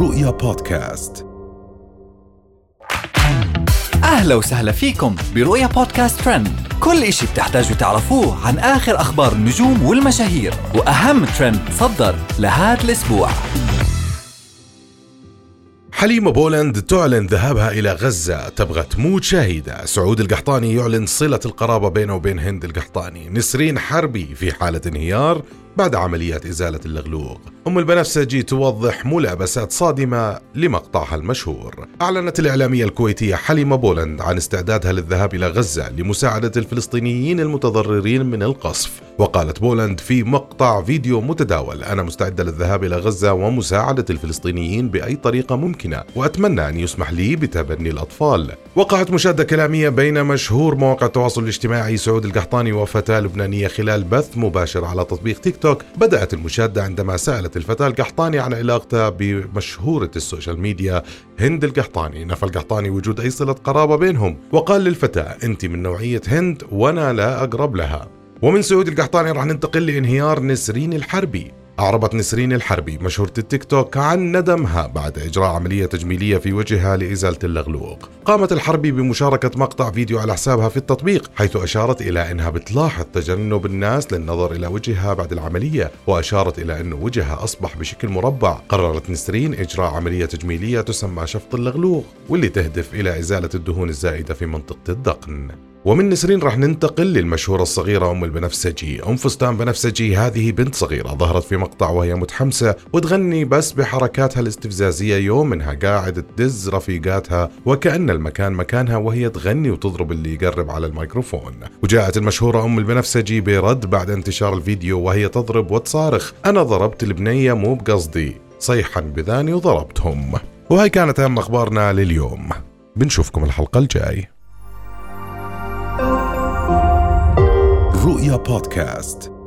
رؤيا بودكاست. أهلا وسهلا فيكم برؤيا بودكاست ترند. كل إشي بتحتاجوا تعرفوه عن آخر أخبار النجوم والمشاهير وأهم ترند صدر لهذا الأسبوع. حليمة بولند تعلن ذهابها إلى غزة تبغى تموت شهيدة. سعود القحطاني يعلن صلة القرابة بينه وبين هند القحطاني. نسرين حربي في حالة انهيار. بعد عمليات إزالة اللغلوغ. أم البنفسجي توضح ملابسات صادمة لمقطعها المشهور. أعلنت الإعلامية الكويتية حليمة بولند عن استعدادها للذهاب إلى غزة لمساعدة الفلسطينيين المتضررين من القصف. وقالت بولند في مقطع فيديو متداول أنا مستعدة للذهاب إلى غزة ومساعدة الفلسطينيين بأي طريقة ممكنة وأتمنى أن يسمح لي بتبني الأطفال. وقعت مشادة كلامية بين مشهور مواقع التواصل الاجتماعي سعود القحطاني وفتاة لبنانية خلال بث مباشر على تطبيق تيك توك بدأت المشادة عندما سألت الفتاة القحطاني عن علاقتها بمشهورة السوشيال ميديا هند القحطاني. نفى القحطاني وجود أي صلة قرابة بينهم وقال للفتاة أنت من نوعية هند وأنا لا أقرب لها. ومن سعود القحطاني راح ننتقل لانهيار نسرين الحربي. أعربت نسرين الحربي مشهورة التيك توك عن ندمها بعد إجراء عملية تجميلية في وجهها لإزالة اللغلوق قامت الحربي بمشاركة مقطع فيديو على حسابها في التطبيق حيث أشارت إلى أنها بتلاحظ تجنب الناس للنظر إلى وجهها بعد العملية وأشارت إلى أن وجهها أصبح بشكل مربع. قررت نسرين إجراء عملية تجميلية تسمى شفط اللغلوغ واللي تهدف إلى إزالة الدهون الزائدة في منطقة الذقن ومن نسرين راح ننتقل للمشهورة الصغيرة أم البنفسجي. أم فستان بنفسجي هذه بنت صغيرة ظهرت في مقطع وهي متحمسة وتغني بس بحركاتها الاستفزازية يوم منها قاعدة تدز رفيقاتها وكأن المكان مكانها وهي تغني وتضرب اللي يقرب على الميكروفون. وجاءت المشهورة أم البنفسجي برد بعد انتشار الفيديو وهي تضرب وتصارخ أنا ضربت البنية مو بقصدي صيحا بذاني وضربتهم. وهي كانت أهم أخبارنا لليوم. بنشوفكم الحلقة الجاي. رؤيا بودكاست